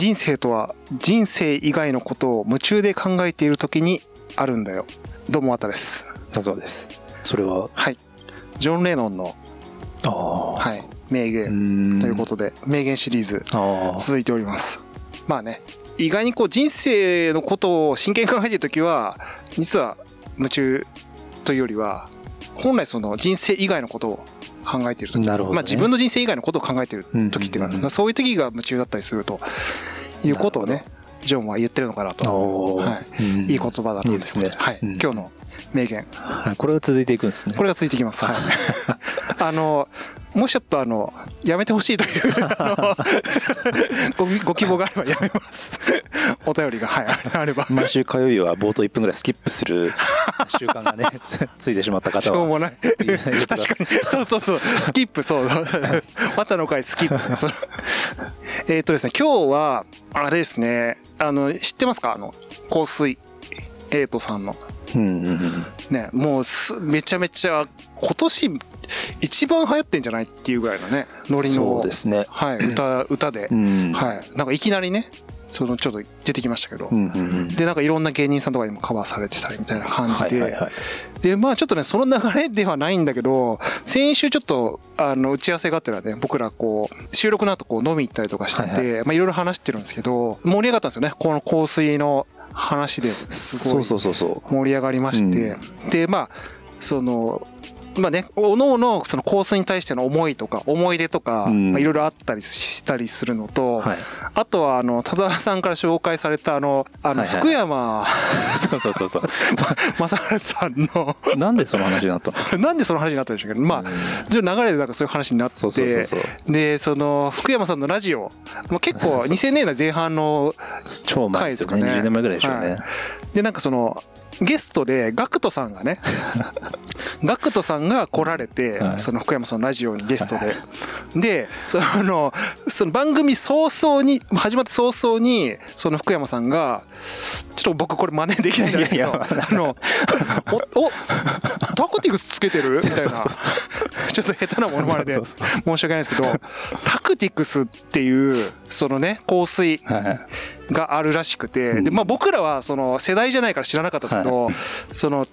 人生とは人生以外のことを夢中で考えている時にあるんだよ。どうもあたです。そうです。それは？はい。ジョン・レノンの、ああ。はい、名う言ん。ということで名言シリーズああ。続いております。まあね意外にこう人生のことを真剣に考えている時は実は夢中というよりは本来その人生以外のことを考えている時。なるほどね。まあ、自分の人生以外のことを考えている時っていうか、うんうんうん。まあそういう時が夢中だったりするということをなねジョンは言ってるのかなと、はいうんいい言葉だなといいですねはいうん今日の名言はいこれが続いていくんですねこれがついてきます。はい。あの、もうちょっとあの、やめてほしいという、ご、ご希望があればやめます。お便りが、はい、あれば。毎週火曜日は冒頭1分ぐらいスキップする 習慣がねつついてしまったし方はょうもない。確かに。そうそうそう。スキップ、そう。綿の回スキップ。えっとですね、今日は、あれですね、あの、知ってますか？あの、香水。エイトさんの。うんうんうん。ね、もうすめちゃめちゃ今年一番流行ってんじゃない？っていうぐらいのねノリの。そうですね。はい、歌歌で、うん。はい、なんかいきなりねそのちょっと出てきましたけど、うんうんうん。でなんかいろんな芸人さんとかにもカバーされてたりみたいな感じで、はいはいはい。でまあちょっとねその流れではないんだけど先週ちょっとあの打ち合わせがあってらね僕らこう収録の後こう飲み行ったりとかしてて、はいまあいろいろ話してるんですけど盛り上がったんですよね。この香水の話ですごい盛り上がりまして、でまあそのまあねおのおのそのコースに対しての思いとか思い出とかうん。まあいろいろあったりしたりするのと、はい。あとはあの田沢さんから紹介されたあのあのはいはい福山。そうそうそうそう。雅治さんの。なんでその話になったの？なんでその話になったんでしょうけどまあ流れでなんかそういう話になってでその福山さんのラジオ、まあ、結構2000年代前半の超前ですよね。20年前ぐらいでしょうね、はい。でなんかそのゲストで GACKT さんがね GACKT さんが来られて、はい。その福山さんのラジオにゲストで。でそのその番組早々に始まって早々にその福山さんがちょっと僕これ真似できないんですけどあのおおタクティクスつけてる？みたいな。ちょっと下手なものまねで申し訳ないですけどタクティクスっていうそのね香水。はいがあるらしくて、でまあ、僕らはその世代じゃないから知らなかったですけど、その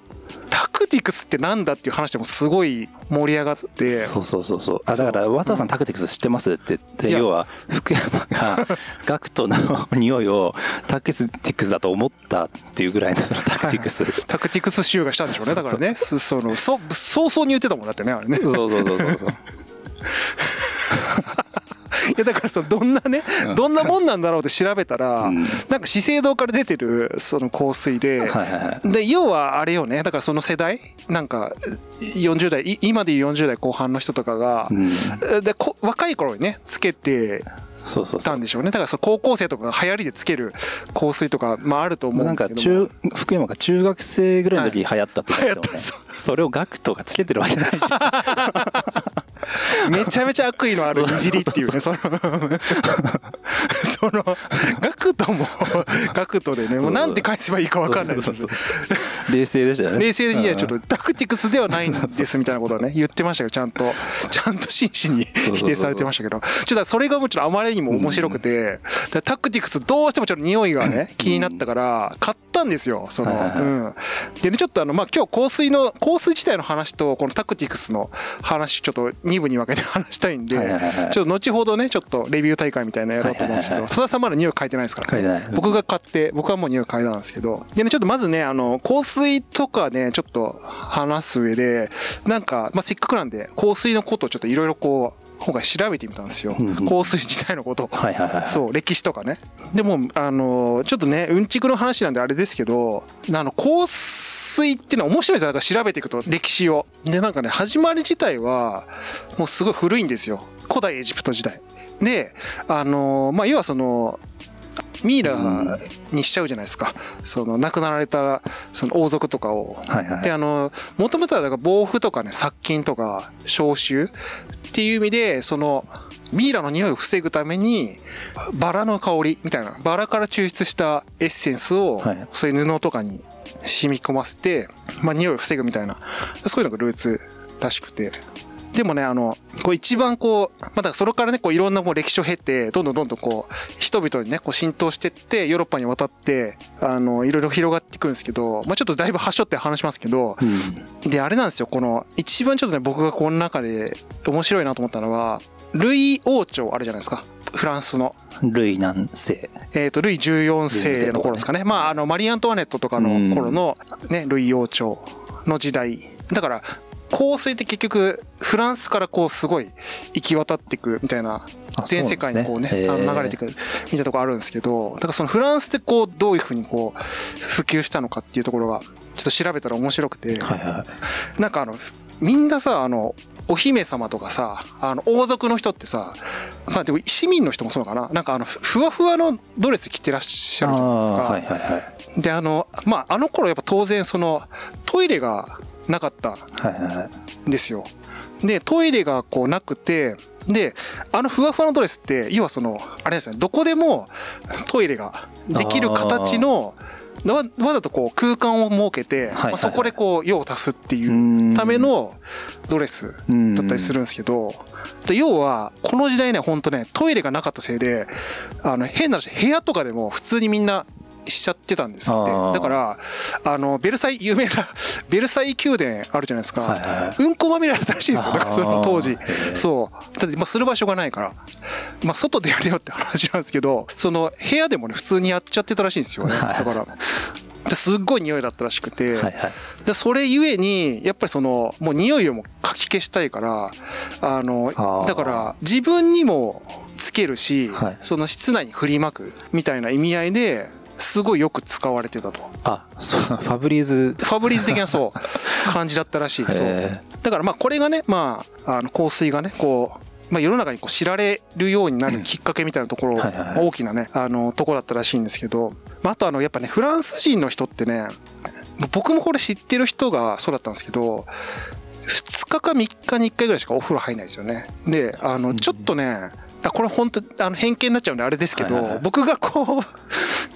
タクティクスってなんだっていう話でもすごい盛り上がって。そうそうそうそう。あだから渡さんタクティクス知ってます？って言って要は福山が ガクトの匂いをタクティクスだと思ったっていうぐらいのそのタクティクス。タクティクス集がしたんでしょうねだからね。そそのそ早々に言ってたもんだってねあれね。そうそうそうそうそう。い やだからそのどんなねどんなもんなんだろうって調べたら、うん。なんか資生堂から出てるその香水で、で要はあれよねだからその世代なんか40代い今でいう40代後半の人とかが、うん。でこ若い頃にねつけてたんでしょうね。だからその高校生とかが流行りでつける香水とか、まあ、あると思うなんんかですけども。中福山が中学生ぐらいの時に流行ったって言ってたもんねはい流行った。それをガクトがつけてるわけないじゃん。めちゃめちゃ悪意のある。いじりっていうね。その そのガクトもガクトでねもうなんて返せばいいか分かんない冷静でしたよね。冷静にはちょっう。んとタクティクスではないんですみたいなことをね。言ってましたけどちゃんとちゃんと真摯に否定されてましたけどちょっとそれがもうちょっとあまりにも面白くてだからタクティクスどうしてもちょっと匂いがね気になったから買ったんですよその。うん。でねちょっとあのまあ今日香水の香水自体の話とこのタクティクスの話ちょっと2部に分けて話したいんでちょっと後ほどねちょっとレビュー大会みたいなのやろうと思うんですけど戸田さんまだ匂い嗅いでないですから嗅いでない。僕が買って僕はもう匂い嗅いだんですけどでねちょっとまずねあの香水とかねちょっと話す上でなんか、まあ、せっかくなんで香水のことをちょっといろいろこう今回調べてみたんですよ。香水自体のこと。そう歴史とかね。でもあのちょっとねうんちくの話なんであれですけどあの香水っていうのは面白いですよ。なんか調べていくと歴史を。でなんかね始まり自体はもうすごい古いんですよ。古代エジプト時代。であのまあ要はそのミイラにしちゃうじゃないですか、その亡くなられたその王族とかを。はいはい。であのもともとはだから防腐とかね殺菌とか消臭。っていう意味でそのミイラの匂いを防ぐためにバラの香りみたいな。バラから抽出したエッセンスをはい。そういう布とかに染み込ませて、まあ、匂いを防ぐみたいな。そういうのがルーツらしくてでもね、あの、こう一番こう、まあ、だそれからね、こういろんなもう歴史を経て、どんどんどんどんこう、人々にね、こう浸透してって、ヨーロッパに渡って、あの、いろいろ広がっていくんですけど、まあ、ちょっとだいぶ端折って話しますけど、うん。で、あれなんですよ、この、一番ちょっとね、僕がこの中で面白いなと思ったのは、ルイ王朝あるじゃないですか。フランスの。ルイ何世。えー、とルイ14世の頃ですかね、まあ、あのマリー・アントワネットとかの頃の、ね、ルイ王朝の時代。だから香水って結局フランスからこうすごい行き渡っていくみたいな全世界にこうね流れていくみたいなところあるんですけどだからそのフランスってこうどういうふうにこう普及したのかっていうところがちょっと調べたら面白くて、なんかあのみんなさあのお姫様とかさあの王族の人ってさまあでも市民の人もそうかななんかあのふわふわのドレス着てらっしゃるじゃないですか。であのまああの頃やっぱ当然そのトイレがなかったんですよ。でトイレがこうなくてであのふわふわのドレスって要はそのあれですよねどこでもトイレができる形のわわざとこう空間を設けて、まあ、そこでこう用を足すっていうためのドレスうんだったりするんですけどで要はこの時代ねほんとねトイレがなかったせいであの変な話部屋とかでも普通にみんなしちゃってたんですって。だからあのベルサイ有名な ベルサイ宮殿あるじゃないですか、はいはいはい。うんこまみれだったらしいんですよ。だからその当時。そう。だってまあする場所がないから。まあ外でやれよって話なんですけどその部屋でもね普通にやっちゃってたらしいんですよね。はい。だからですっごい匂いだったらしくて、はいはい。でそれゆえにやっぱりそのもう匂いをもかき消したいからあのだから自分にもつけるし、はい。その室内に振りまくみたいな意味合いですごいよく使われてたと。あそうファブリーズファブリーズ的なそう。感じだったらしいそう。へだからまあこれがねまああの香水がねこうまあ、世の中にこう知られるようになるきっかけみたいなところ、大きなねあのところだったらしいんですけど、まあ、あとあのやっぱねフランス人の人ってね僕もこれ知ってる人がそうだったんですけど2日か3日に1回ぐらいしかお風呂入んないですよね。であのちょっとねあこれ本当あの偏見になっちゃうんであれですけど、僕がこう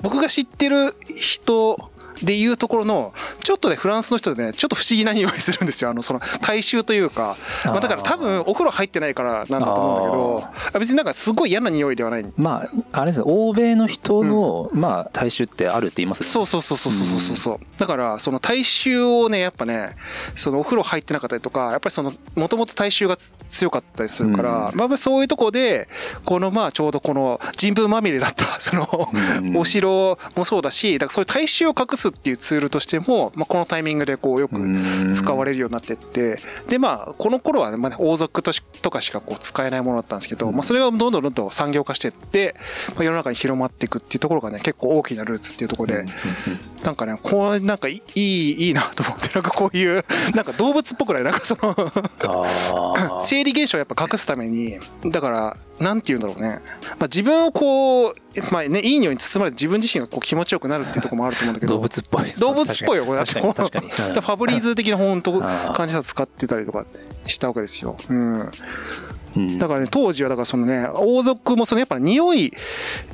僕が知ってる人でいうところのちょっとねフランスの人でねちょっと不思議な匂いするんですよ。あのその体臭というか。まあ、だから多分お風呂入ってないからなんだと思うんだけどあ別になんかすごい嫌な匂いではない。まああれですね欧米の人の、まあ体臭ってあるって言いますよね。そうそうそうそうそうそうそうだからその体臭をねやっぱねそのお風呂入ってなかったりとかやっぱりそのもともと体臭がつ強かったりするから、うん。まあそういうとこでこのまあちょうどこの人文まみれだったそのうん。お城もそうだしだからそういう体臭を隠すっていうツールとしても、まあ、このタイミングでこうよくうん使われるようになってってでまあこの頃はねまあね王族としとかしかこう使えないものだったんですけど、まあ、それがどんどんどんどん産業化していって、まあ、世の中に広まっていくっていうところがね結構大きなルーツっていうところで、なんかねこうなんかいいいいなと思ってなんかこういうなんか動物っぽくない？なんかその 生理現象をやっぱ隠すためにだからなんて言うんだろうね、まあ、自分をこうまあねいい匂いに包まれて自分自身がこう気持ちよくなるっていうところもあると思うんだけど。動物っぽい動物っぽいよこれだってファブリーズ的な本当感じさ使ってたりとかしたわけですよ。うん。うん。だからね当時はだからそのね王族もそのやっぱ匂い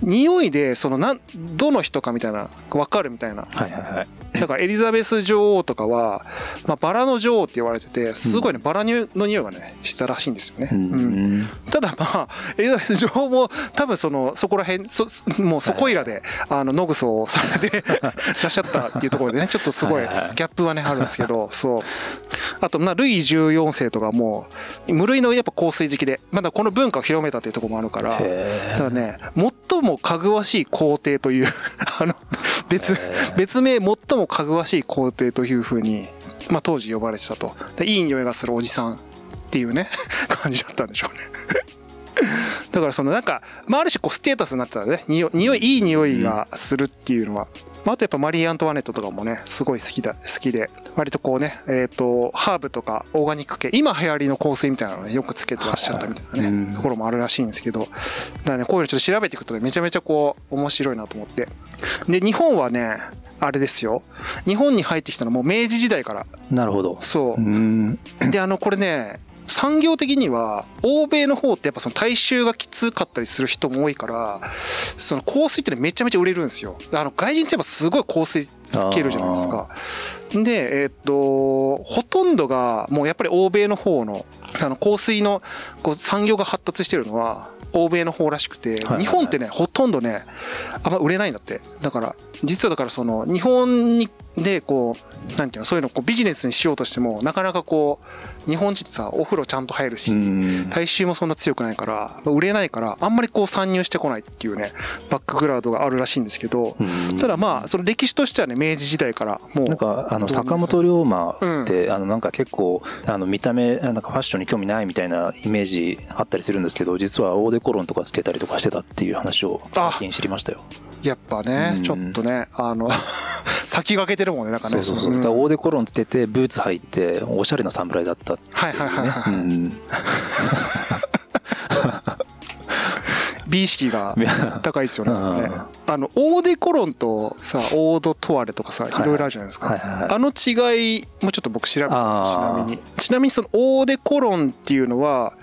匂いでそのなんどの人かみたいな分かるみたいな。はいはいはいだからエリザベス女王とかは、まあ、バラの女王って言われててすごいねバラの匂いがねしたらしいんですよね。ううん。んただまあエリザベス女王も多分そのそこら辺そもうそこいらであの野ぐそをされて らっしゃったっていうところでねちょっとすごいギャップはねあるんですけどそう。あとまあルイ14世とかも無類のやっぱ香水好きでまだこの文化を広めたっていうところもあるからだへからね最もかぐわしい皇帝というあの別別名最もかぐわしい皇帝というふうに、まあ、当時呼ばれてたと。でいい匂いがするおじさんっていうね 感じだったんでしょうね。だからそのなんか、まあ、ある種こうステータスになってたね。匂いいい匂いがするっていうのは、まあ、あとやっぱマリー・アントワネットとかもねすごい好きだ好きで割とこうねえっ、とハーブとかオーガニック系今流行りの香水みたいなのをねよくつけてらっしゃったみたいなね、うん。ところもあるらしいんですけどだからねこういうのちょっと調べていくとねめちゃめちゃこう面白いなと思って。で日本はねあれですよ。日本に入ってきたのはもう明治時代から。なるほど。そう。うん。であのこれね産業的には欧米の方ってやっぱその大衆がきつかったりする人も多いからその香水ってめちゃめちゃ売れるんですよ。あの外人ってやっぱすごい香水つけるじゃないですか。でえっとほとんどがもうやっぱり欧米の方のあの香水のこう産業が発達してるのは欧米の方らしくて、日本ってねほとんどねあんま売れないんだって。だから実はだからその日本にでこうなんていうのそういうのをこうビジネスにしようとしてもなかなかこう日本人ってさお風呂ちゃんと入るし、うん。大衆もそんな強くないから売れないからあんまりこう参入してこないっていうねバックグラウンドがあるらしいんですけど、うん。ただまあその歴史としてはね明治時代からもうなんかあの坂本龍馬って、あのなんか結構あの見た目なんかファッションに興味ないみたいなイメージあったりするんですけど実はオーデコロンとかつけたりとかしてたっていう話をあ。最近知りましたよ。やっぱね、うん。ちょっとねあの 先駆けてるもんねなんかね。そうそうそう、ん。だからオーデコロンつけてブーツ履いておしゃれな侍だったっていうね。はいはいはいはい。うん美意識が 高いですよね。うん。ね。あのオーデコロンとさオードトワレとかさいはい。ろいろあるじゃないですか、はいはいはい。あの違いもちょっと僕調べたんですよちなみに。ちなみにそのオーデコロンっていうのは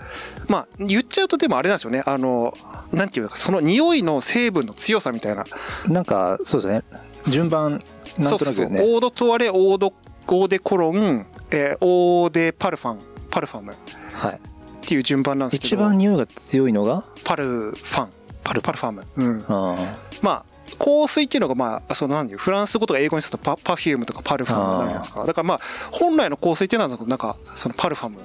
まあ言っちゃうとでもあれなんですよね。あのなんていうのかその匂いの成分の強さみたいな。なんかそうですね。順番なんとなそうそうくねオードトワレオードオーデコロン、えーオーデパルファンパルファム。っはいていう順番なんですけど。一番匂いが強いのが？パルファン。パルパルファム、うん、あまあ香水っていうのがまあその何ていうフランス語とか英語にするとパパフュームとかパルファムになるじゃないですか。だからまあ本来の香水っていうのはなんかそのパルファム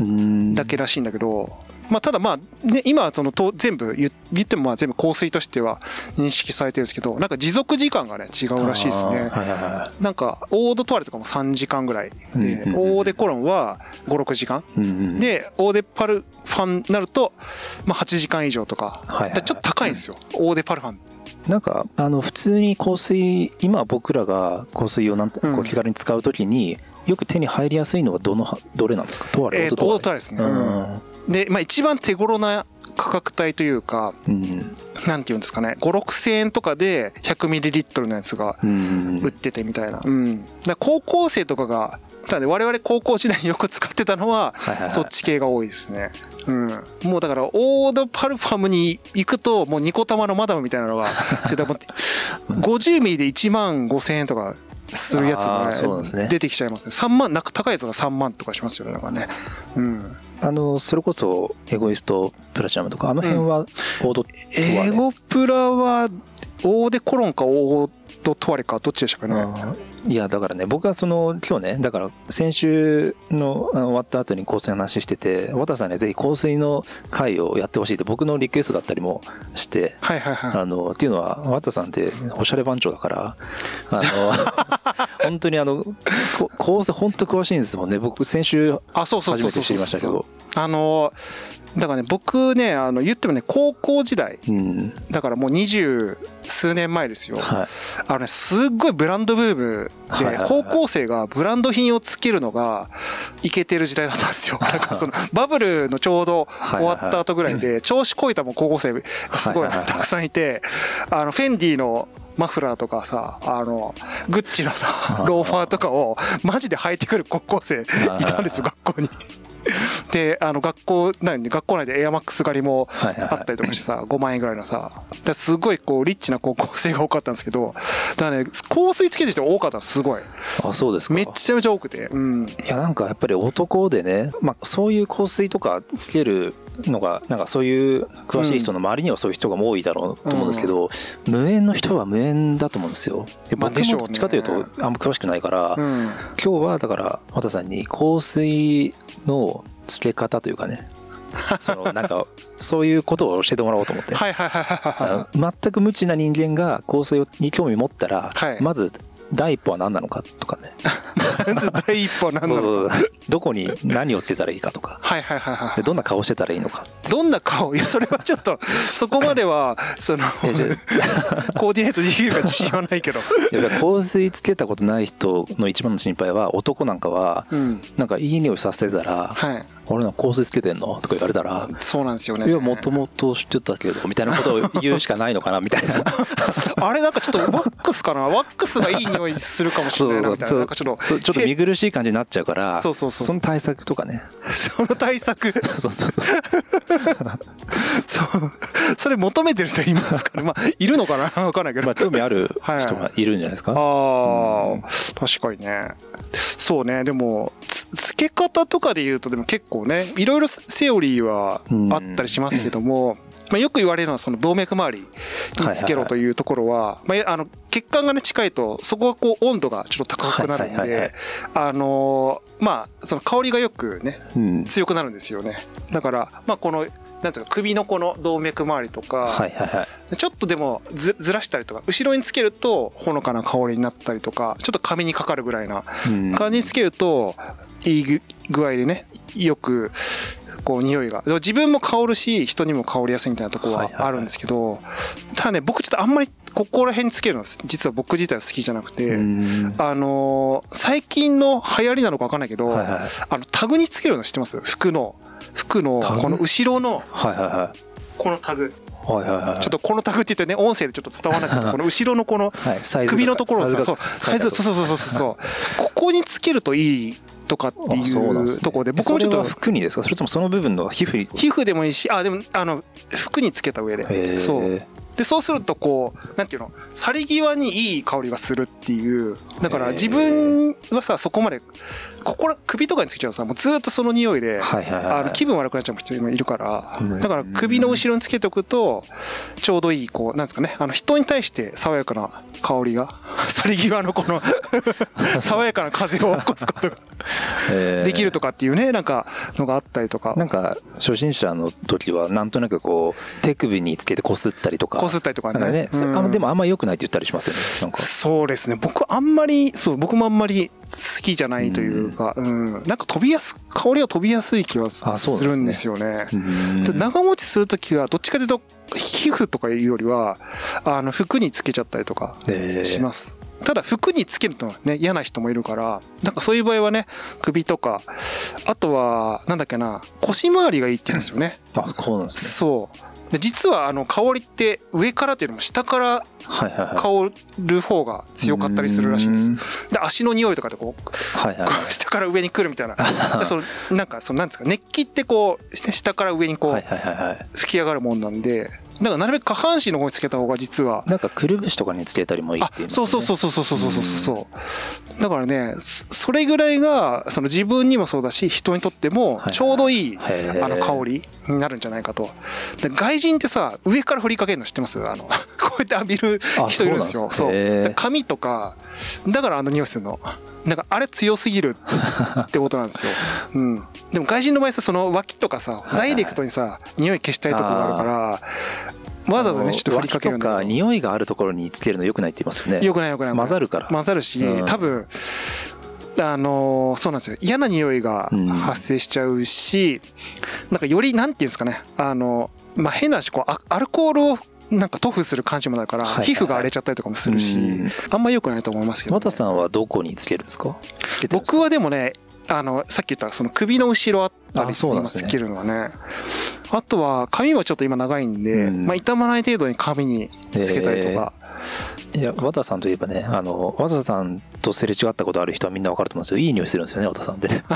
ーだけらしいんだけど、まあただまあね今はそのと全部言言ってもまあ全部香水としては認識されてるんですけどなんか持続時間がね違うらしいですね。はいはいはなんかオードトワレとかも3時間ぐらいで、うんうんうんオーデコロンは56時間。いうんうん。でオーデパルファンになると、まあ、8時間以上とか,、はいはいはい。ちょっと高いんですよ、オーデパルファン。なんかあの普通に香水今僕らが香水をなんこう気軽に使うときによく手に入りやすいのはどのはどれなんですか？トワレ。えーとオードトワレですね、うんで、まあ、一番手頃な価格帯というかうん。なんていうんですかね。56000円とかで 100ml のやつがうん売っててみたいな、うん、だ高校生とかがただね我々高校時代によく使ってたのはそっち系が多いですね、うん、もうだからオードパルファムに行くともうニコ玉のマダムみたいなのがそれでも50 ミリで1万5000円とかするやつもですね。ね出てきちゃいますね。3万なんか高いやつが3万とかしますよねだからね。うん。あのそれこそエゴイストプラチナムとかあの辺はオードトワレエゴプラはオーデコロンかオードトワレかどっちでしたかね。うん。いやだからね僕はその今日ねだから先週の終わった後に香水の話してて綿さんにぜひ香水の会をやってほしいって僕のリクエストだったりもしてはいはいはい。あのっていうのは綿さんっておしゃれ番長だからあの 本当にあのこ香水本当詳しいんですもんね。僕先週初めて知りましたけどあのだからね僕ねあの言ってもね高校時代うん。だからもう二十数年前ですよ。はい。あのねすっごいブランドブームで高校生がブランド品をつけるのがイケてる時代だったんですよ。なんかそのバブルのちょうど終わった後ぐらいで調子こいたもう高校生がすごいたくさんいてあのフェンディのマフラーとかさあのグッチのさローファーとかをマジで履いてくる高校生いたんですよ学校に。であの学校何学校内でエアマックス狩りもはいはいはい。あったりとかしてさ5万円ぐらいのさ。すごいこうリッチな高校生が多かったんですけどだからね香水つけてる人多かったのすごい。あそうですか。めっちゃめちゃ多くてうん。いやなんかやっぱり男でね、まあ、そういう香水とかつけるのがなんかそういう詳しい人の周りにはそういう人が多いだろうと思うんですけど、無縁の人は無縁だと思うんですよ。で僕もどっちかというとあんま詳しくないから、うん。今日はだから綿さんに香水のつけ方というかね。そのなんかそういうことを教えてもらおうと思って、はいはいはいはいはいあの全く無知な人間が香水に興味持ったら、はい。まず第一歩は何なのかとかね。まず第一歩なんだそうろうそうそう。どこに何をつけたらいいかとか。はいはいはいはでどんな顔してたらいいのか。いどんな顔？いやそれはちょっと そこまではそのコーディネートできるか自信はないけど。やっぱ香水つけたことない人の一番の心配は男なんかはうん。なんかいい匂いさせてたらはい「俺なんか香水つけてんの?」とか言われたらそうなんですよ「ね。いやもともと知ってたけど」みたいなことを言うしかないのかなみたいな。あれなんかちょっとワックスかな？ワックスがいい匂匂いするかもしれないなみたいな。なんかちょっとちょっと見苦しい感じになっちゃうからそうそうそうそう。の対策とかね。その対策。そうそうそう。そう。それ求めてる人いますかね まあいるのかな？分かんないけど、まあ興味ある人がいるんじゃないですか、ああ、確かにね。そうね。でもつ付け方とかで言うとでも結構ねいろいろセオリーはあったりしますけども、まあ、よく言われるのはその動脈周りにつけろというところは、まあ、あの血管がね近いとそこはこう温度がちょっと高くなるんであのーまあその香りがよくねうん。強くなるんですよね。だからまあこのなんていうか首のこの動脈周りとか、ちょっとでもずずらしたりとか後ろにつけるとほのかな香りになったりとかちょっと髪にかかるぐらいなうん。感じにつけるといい具具合でねよくこう匂いが。自分も香るし人にも香りやすいみたいなところはあるんですけどただね僕ちょっとあんまりここら辺につけるの実は僕自体は好きじゃなくてうん。あのー最近の流行りなのか分かんないけどあのタグにつけるの知ってます？服の。服のこの後ろのこのタグ。いはいはいはい。ちょっとこのタグって言ってね音声でちょっと伝わらな いですけどこの後ろのこの首のところをさそう。サイズそうそうそうそうそうここにつけるといいとかっていうところで僕もちょっと服にですか？それともその部分の皮膚に？皮膚でもいいしあでもあの服につけた上へでー。そうでそうするとこうなんていうの去り際にいい香りがするっていうだから自分はさそこまでここら首とかにつけちゃうとさもうずっとその匂いであの気分悪くなっちゃう人もいるからうん。だから首の後ろにつけておくとちょうどいいこうなんですかねあの人に対して爽やかな香りが 去り際のこの 爽やかな風を起こすことがえー。できるとかっていうねなんかのがあったりとか。なんか初心者の時はなんとなくこう手首につけてこすったりとかこすったりとかね。ね、そうん。でもあんま良くないって言ったりしますよねなんか。そうですね。僕あんまりそう僕もあんまり好きじゃないというか、うん。なんか飛びやす香りが飛びやすい気はするんですよね。うん。で長持ちする時はどっちかというと皮膚とかいうよりはあの服につけちゃったりとかえー。します。ただ服につけるとね嫌な人もいるからなんかそういう場合はね首とかあとはなんだっけな腰回りがいいって言うんですよね。あそうなんですね。そうで実はあの香りって上からっていうよりも下から香る方が強かったりするらしいんです。うん。で足の匂いとかでこうはいはいはい。下から上に来るみたいな。でそのなんかそのなんですか熱気ってこうね下から上にこはいう吹き上がるもんなんでだからなるべく下半身の方につけた方が実は。なんかくるぶしとかにつけたりもいいっていうそうそうそうそうそうそうそうそうだからねそそれぐらいがその自分にもそうだし人にとってもちょうどいいへー。あの香りになるんじゃないかと。で外人ってさ上から振りかけるの知ってます？あの こうやって浴びるあ人いるんですよ。そう髪とかだからあの匂いするの。なんかあれ強すぎるってことなんですよ、うん、でも外人の場合さその脇とかさはいダイレクトにさ匂い消したいところがあるからわざわざねちょっと振りかけるんだ脇とか匂いがあるところにつけるの良くないって言いますよね。よくないよくない混ざるから。混ざるし、うん。多分あのーそうなんですよ。嫌な匂いがうん発生しちゃうし、なんかよりなんていうんですかね。あのまあ変な話こうアアルコールをなんか塗布する感じもなるから、皮膚が荒れちゃったりとかもするし、うん。あんま良くないと思いますけど、和田さんはどこにつけるんですか？僕はでもねあのさっき言ったその首の後ろあったりすね。今つけるのはねあとは髪はちょっと今長いんで、うん。まあ、傷まない程度に髪につけたりとか、いや和田さんといえばねあの和田さんとすれ違ったことある人はみんな分かると思うんですよ。いい匂いするんですよね和田さんってね。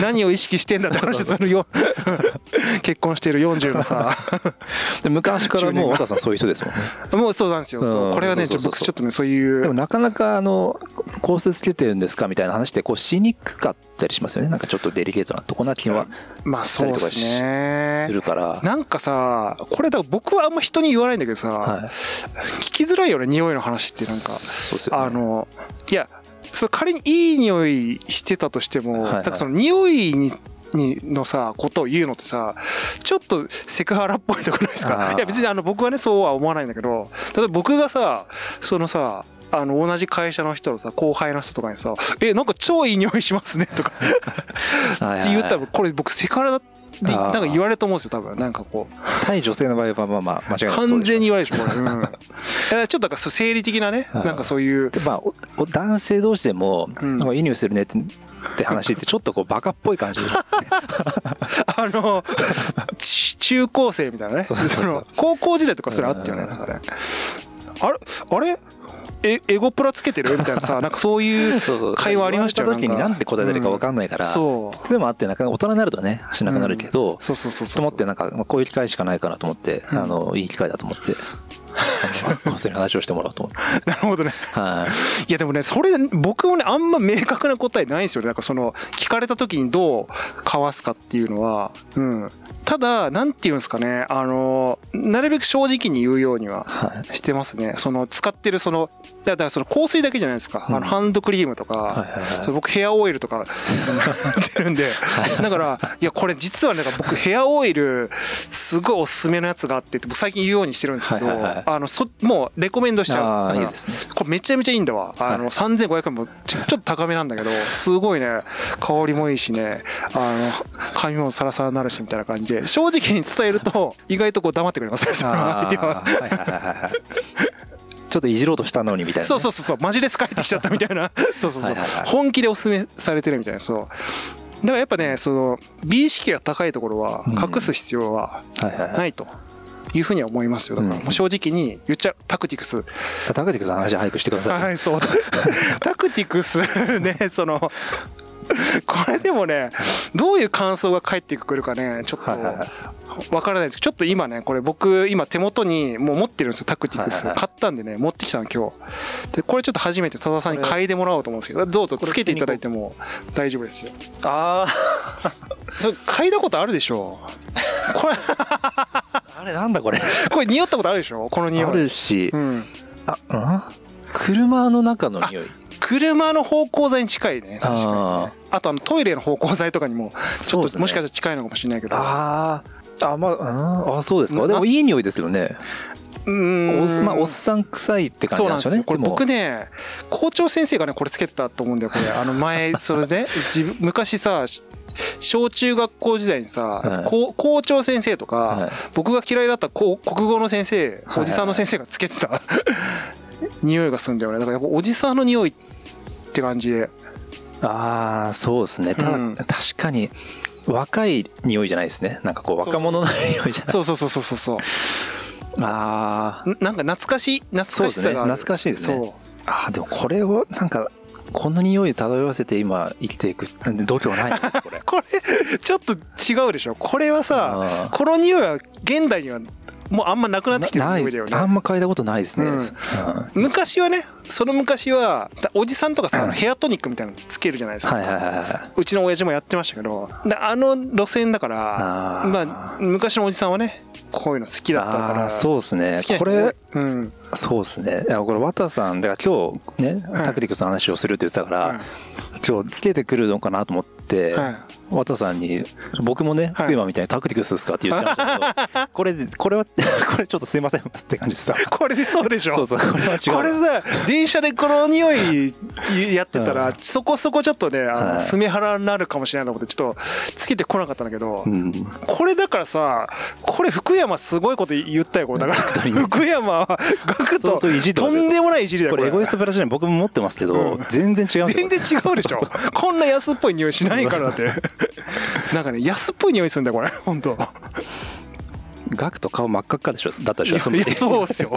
何を意識してんだって話するよ。結婚してる40のさ。で昔からもう。和田さんそういう人ですもんね。もうそうなんですよ、そう。うん。これはねちょっとねそういう。でもなかなかあの香水つけてるんですかみたいな話ってこうしにくかったりしますよね。なんかちょっとデリケートなとこな気はまあそうですね。するから。なんかさこれだ僕はあんま人に言わないんだけどさ、はい。聞きづらいよね匂いの話ってなんかね。あのいやそれ仮にいい匂いしてたとしても、はいはい。だからその匂いににのさことを言うのってさちょっとセクハラっぽいとこないですか？いや別にあの僕はねそうは思わないんだけど例えば僕がさそのさあの同じ会社の人のさ後輩の人とかにさ「えなんか超いい匂いしますね」とか。って言ったらこれ僕セクハラだってなんか言われると思うんですよ多分。なんかこう。対女性の場合はまあまあ間違いなくそうでしょ完全に言われるでしょこれ、うん、ちょっとだからそう生理的なねはいなんかそういう。でまあ男性同士でも、うん。なんかいい匂いするねってって話ってちょっとこうバカっぽい感じで あのち中高生みたいなね。その高校時代とかそれあったよねなんかね。あれあれえエゴプラつけてる？みたいなさ なんかそういう会話ありましたよ。言われた時になんて答えたらいいか分かんないから、そう。でもあってなかなか大人になるとねしなくなるけど、そうそうそうそうと思ってなんかまあこういう機会しかないかなと思って、うん。あのいい機会だと思って。話をしてもらおうと思って。なるほどね。はい。いやでもねそれ僕もねあんま明確な答えないんですよね。なんかその聞かれた時にどうかわすかっていうのは。うんただなんていうんですかね。あのなるべく正直に言うようにははい。してますね。その使ってるそのだだからその香水だけじゃないですか、うん。あのハンドクリームとか、はいはいはい。それ僕ヘアオイルとか 売ってるんで。だからいやこれ実はなんか僕ヘアオイルすごいおすすめのやつがあって僕最近言うようにしてるんですけど、はいはいはい。あのそもうレコメンドしちゃう。いいですね。これめちゃめちゃいいんだわ。あの、はい。3500円もちょちょっと高めなんだけどすごいね香りもいいしねあの髪もサラサラになるしみたいな感じで正直に伝えると意外とこう黙ってくれますねその相手は。ちょっといじろうとしたのにみたいなね、そうそうそうそう。マジレス帰ってきちゃったみたいな。そうそうそう。本気でおすすめされてるみたいなそう。だからやっぱねその美意識が高いところは隠す必要はないというふうには思いますよ。だからうん。もう正直に言っちゃう。タクティクス。高手君さん話早くしてください、はいそう。タクティクスねその これでもねどういう感想が返ってくるかねちょっとわからないです。ちょっと今ねこれ僕今手元にもう持ってるんですよタクティクス。はいはいはい。買ったんでね持ってきたの今日。でこれちょっと初めて多田さんに嗅いでもらおうと思うんですけどどうぞつけていただいても大丈夫ですよ。あそれ嗅いだことあるでしょ？これあ あれなんだこれ？これ匂ったことあるでしょ？この匂い。あるし、うん。あうん？車の中の匂い車の芳香剤に近いね。確かにね。ああとあのトイレの芳香剤とかにもちょっともしかしたら近いのかもしれないけど。あー。あまあ、うん、あそうですか。なでもいい匂いですけどね。うーん。おっまあおっさん臭いって感じなんですよねこれ僕ね校長先生がねこれつけてたと思うんだよこれ。あの前 それで自分昔さ小中学校時代にさ、はい。校校長先生とか、はい。僕が嫌いだった国語の先生はい。おじさんの先生がつけてた匂いがするんだよね。だからやっぱおじさんの匂いって感じで。ああそうですね。ただ、うん。確かに若い匂いじゃないですね。なんかこう若者の匂いじゃない。そうそうそうそうそうそう。ああんなんか懐かしい懐かしさがある。懐かしいですね。あーでもこれをなんかこの匂いを漂わせて今生きていく。度胸ない。な これこれちょっと違うでしょ。これはさこの匂いは現代にはもうあんまなくなってきてる。ないです。匂いだよね。あんま嗅いだことないですね、うん。うん昔はねその昔はだおじさんとかさ、うん。ヘアトニックみたいなのつけるじゃないですか、はいはいはいはうちの親父もやってましたけどだあの路線だからまあ昔のおじさんはねこういうの好きだったかあらあそうですね。これうん。そうですね。いやこれ綿さんだから今日ねはいタクティクスの話をするって言ってたから、はい今日つけてくるのかなと思って、はい。綿さんに僕もね、はい。福山みたいにタクティクスですかって言ってましたけど これこれは これちょっとすいませんって感じでさこれでそうでしょ？そうそうこれは違う。これさ電車でこの匂い やってたら、うん。そこそこちょっとねスメハラになるかもしれないと思ってちょっとつけてこなかったんだけど、うん。これだからさこれ福山すごいこと言ったよこれだから福山はガク相ととんでもないいじりだよこれ。エゴイストプラチナ僕も持ってますけど、うん。全然違う全然違うでしょ？こんな安っぽい匂いしないからだって。なんかね安っぽい匂いするんだよこれ。本当。ガクと顔真っ赤っかでしょ？だったでしょ？そのいやそうっすよ。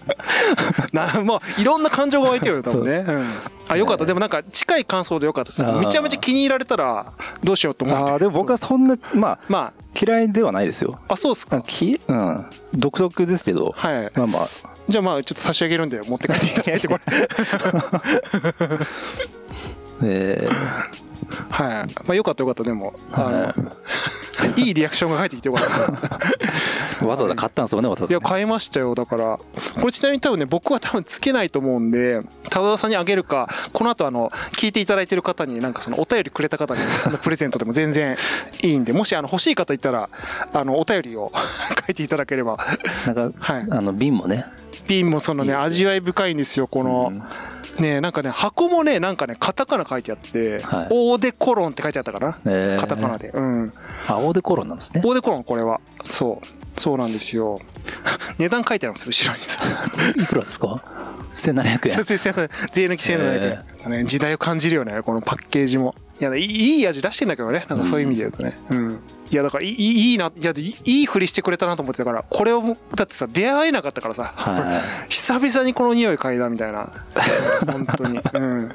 なもういろんな感情が湧いてるよ多分ね、う。ん。あよかった。でもなんか近い感想でよかったですめちゃめちゃ気に入られたらどうしようと思って。あーでも僕はそんなまあま嫌いではないですよ。ああそうっすか。きうん。独特ですけど、はい。まあまあ。じゃあまあちょっと差し上げるんで持って帰っていただいてこれえ はい。まあよかったよかった。でもはい。いリアクションが返ってきてよかった。ー わざわざ買ったんですよねわざわざいや買いましたよ。だからこれちなみに多分ね僕は多分つけないと思うんで多田さんにあげるかこの後あの聞いていただいてる方になんかそのお便りくれた方にプレゼントでも全然いいんでもしあの欲しい方いたらあのお便りを 書いていただければ。なんか、はい。あの瓶もね。瓶もそのね味わい深いんですよこの、ねなんかね箱もねなんかねカタカナ書いてあって、はい。オーデコロンって書いてあったかな、え。ーカタカナで。うん。あオーデコロンなんですね。オーデコロンこれは。そう。そうなんですよ。値段書いてあるんですよ後ろに。さ いくらですか？1700円。そうそうそう。税抜き1700円、ね、時代を感じるよねこのパッケージも。いやいい味出してんだけどね。なんかそういう意味で言うとね、うん。いいやだからいいいいないやいいいいふりしてくれたなと思ってたからこれをだってさ出会えなかったからさ、は久々にこの匂い嗅いだみたいな。本当に。うん。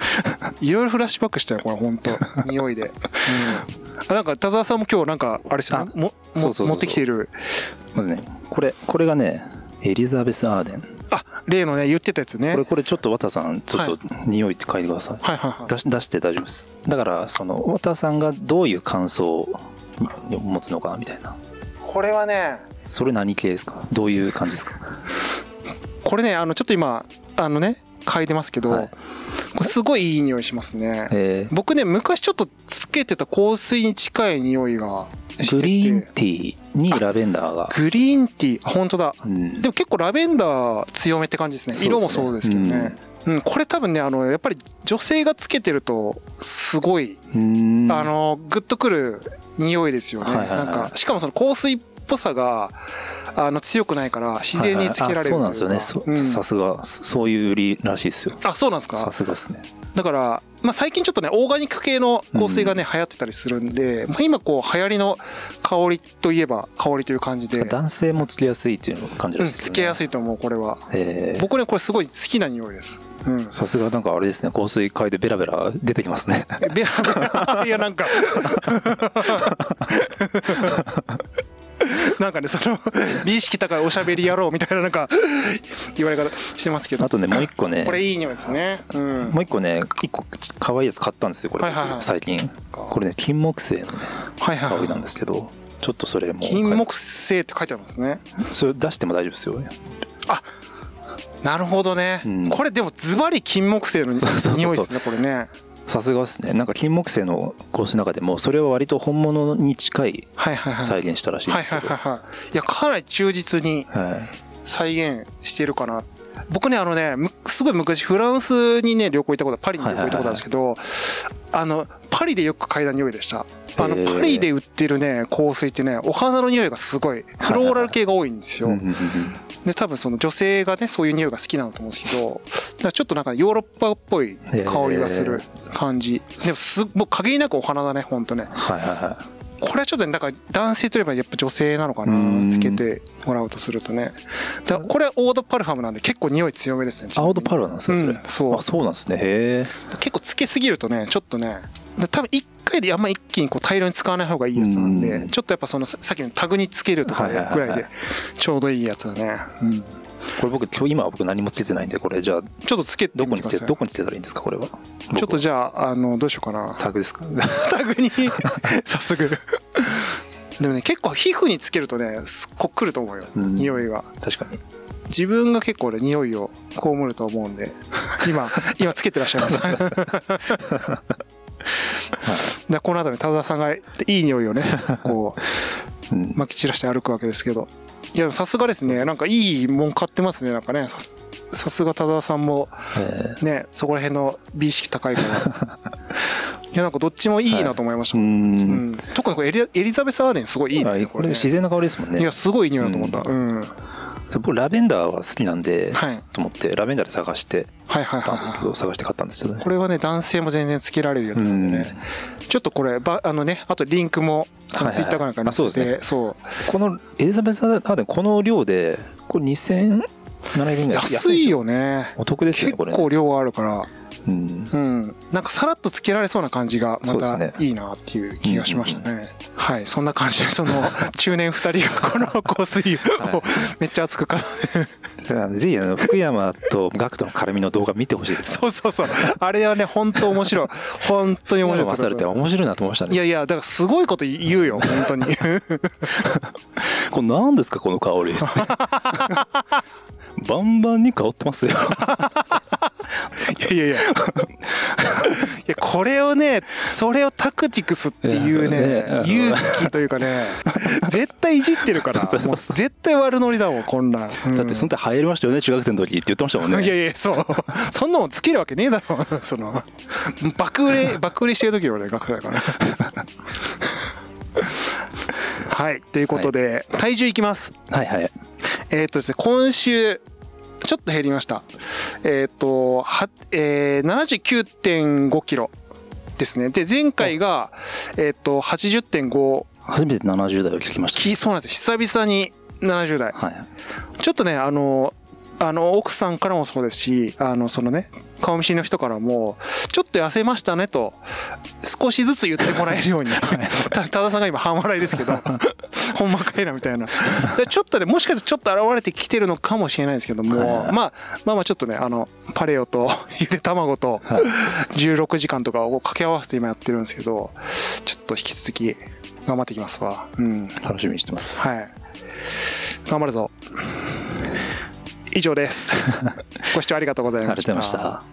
いろいろフラッシュバックしたよこれ本当。匂いで、うん、あなんか田沢さんも今日なんかあれですよね？あもも持ってきている。い。まずね、これ、これがね、エリザベス・アーデン。あ例のね言ってたやつね。これ、これちょっと綿さん、ちょっと匂いって書いてください。はいはいはい。出し出して大丈夫です。だから、その、綿さんがどういう感想を持つのかなみたいな。これはねそれ何系ですか？どういう感じですか？これねあのちょっと今あのね嗅いでますけど、はい。これすごいいい匂いしますね。えー僕ね昔ちょっとつけてた香水に近い匂いがしてて。グリーンティーにラベンダーが。グリーンティー。あ本当だ。うん。でも結構ラベンダー強めって感じですね。ね。色もそうですけどね、うん。これ多分ねあのやっぱり女性がつけてるとすごい、あのグッとくる匂いですよね、はいはいはいなんかしかもその香水っぽさがあの強くないから自然につけられる。はいはい。あそうなんですよね。そうん。さすが、そういう売りらしいですよ。あそうなんですさかすがですね。だから、まあ、最近ちょっとねオーガニック系の香水がね、流行ってたりするんで、まあ、今こう流行りの香りといえば香りという感じで、男性もつけやすいっていうのを感じうん、るんですつけやすい。いと思うこれは。えー。僕ねこれすごい好きな匂いです、うん、さすがなんかあれですね、香水嗅いでベラベラ出てきますね。ベラベラ？いやなんか なんかねその 美意識高いおしゃべり野郎みたいななんか言われ方してますけど。あとね、もう一個ね。こ、れいい匂いですね。うん。もう一個ね、一個可愛いやつ買ったんですよ、これ、はいはいはい。最近。これね、金木犀のね、はいはいはい。香りなんですけど、ちょっとそれもう、金木犀って書いてありますね。それ出しても大丈夫ですよ。ね。なるほどね、うん。これでもズバリ金木犀の匂いですねこれねさすがですね。なんか金木犀の香水の中でも、それは割と本物に近いはいはいはい。再現したらしいですけど。はいはいはいい。やかなり忠実にはい。再現してるかな。僕ねあのねむすごい昔フランスにね旅行行ったことパリに旅行行ったことあるんですけどあのパリでよく嗅いだ匂いでした。あのパリで売ってるね香水ってねお花の匂いがすごい。フローラル系が多いんですよで多分その女性がねそういう匂いが好きなんだと思うんですけどちょっとなんかヨーロッパっぽい香りがする感じでもすもう限りなくお花だねほんとねはいはいはい。これはちょっとねだから男性といえばやっぱ女性なのかうんなつけてもらうとするとねだこれはオードパルファムなんで結構匂い強めですねアオドパルなんですね、それ。うんそうあ、そうなんですね。へえ。結構つけすぎるとねちょっとねだ多分1回であんま一気にこう大量に使わない方がいいやつなんでうん。ちょっとやっぱそのささっきのタグにつけるとかぐらいでちょうどいいやつだね、うん。これ僕、今日今は僕何もつけてないんで、これじゃあ、ちょっとつけてどこにつけ、どこにつけたらいいんですか、これは？ちょっとじゃああのどうしようかな。タグですか？タグに。早速。でもね結構皮膚につけるとねすっごくくると思うよ、うん。匂いが。確かに。自分が結構ね匂いを被ると思うんで今今つけてらっしゃいます でこの後に田田さんがいい匂いをね こううん。撒き散らして歩くわけですけど。いやさすがですねなんかいいもん買ってますねなんかね。ささすが田田さんもえー。ねそこら辺の美意識高いから。いやなんかどっちもいいなと思いました、ううん。ん。特にこれエリエリザベス・アーデンすごいいいねあこれ自然な香りですもんね。いやすごいいい匂いだと思った、うん僕、ラベンダーは好きなんで、はい。と思って、ラベンダーで探してはいはいはいはい。探して買ったんですけどね。これはね男性も全然つけられるやつなんでね、ちょっとこればあのねあとリンクもそのはいはいはい。ツイッターかなんかに載せて、あそうですそう。このエリザベス・アーデン、この量で、これ2700円ぐらい安い。よね。お得ですよね、結これね。構量あるからうん。うんなんかさらっとつけられそうな感じがまたいいなっていう気がしましたね、はい。そんな感じでその中年2人がこの香水はをめっちゃ熱くかぜひ、あの、福山とガクトの絡みの動画見てほしいです。そうそうそう。あれはね本当面白い。本当に面白い。されて面白いなと思いましたね。いやいやだからすごいこと言うよ本当に。これ何ですかこの香り バンバンに香ってますよ。いやいやいやいやこれをねそれをタクティクスっていうねね勇気というかね絶対いじってるから絶対悪ノリだもんこんな。ん、うんだってその時流行りましたよね中学生の時って言ってましたもんね。いやいやそう。そんなもんつけるわけねえだろその。爆売れ 爆売れしてる時のね学生だから。はいということで、体重いきます。はいはい。えーっとですね今週ちょっと減りました。えーっとは、えー、79.5キロですね。で前回が、えーっと80.5初めて70代を聞きました、きそうなんですよ。久々に70代はい。ちょっとねあのあの奥さんからもそうですしあのそのね顔見知りの人からもちょっと痩せましたねと少しずつ言ってもらえるように。た多田さんが今半笑いですけど ほんまかいなみたいな。でちょっとねもしかしてちょっと現れてきてるのかもしれないですけども、はいまあまあまあちょっとねあのパレオと ゆで卵とはい。16時間とかを掛け合わせて今やってるんですけどちょっと引き続き頑張っていきますわ。うん。楽しみにしてます。はい。頑張るぞ。以上です。ご視聴ありがとうございました。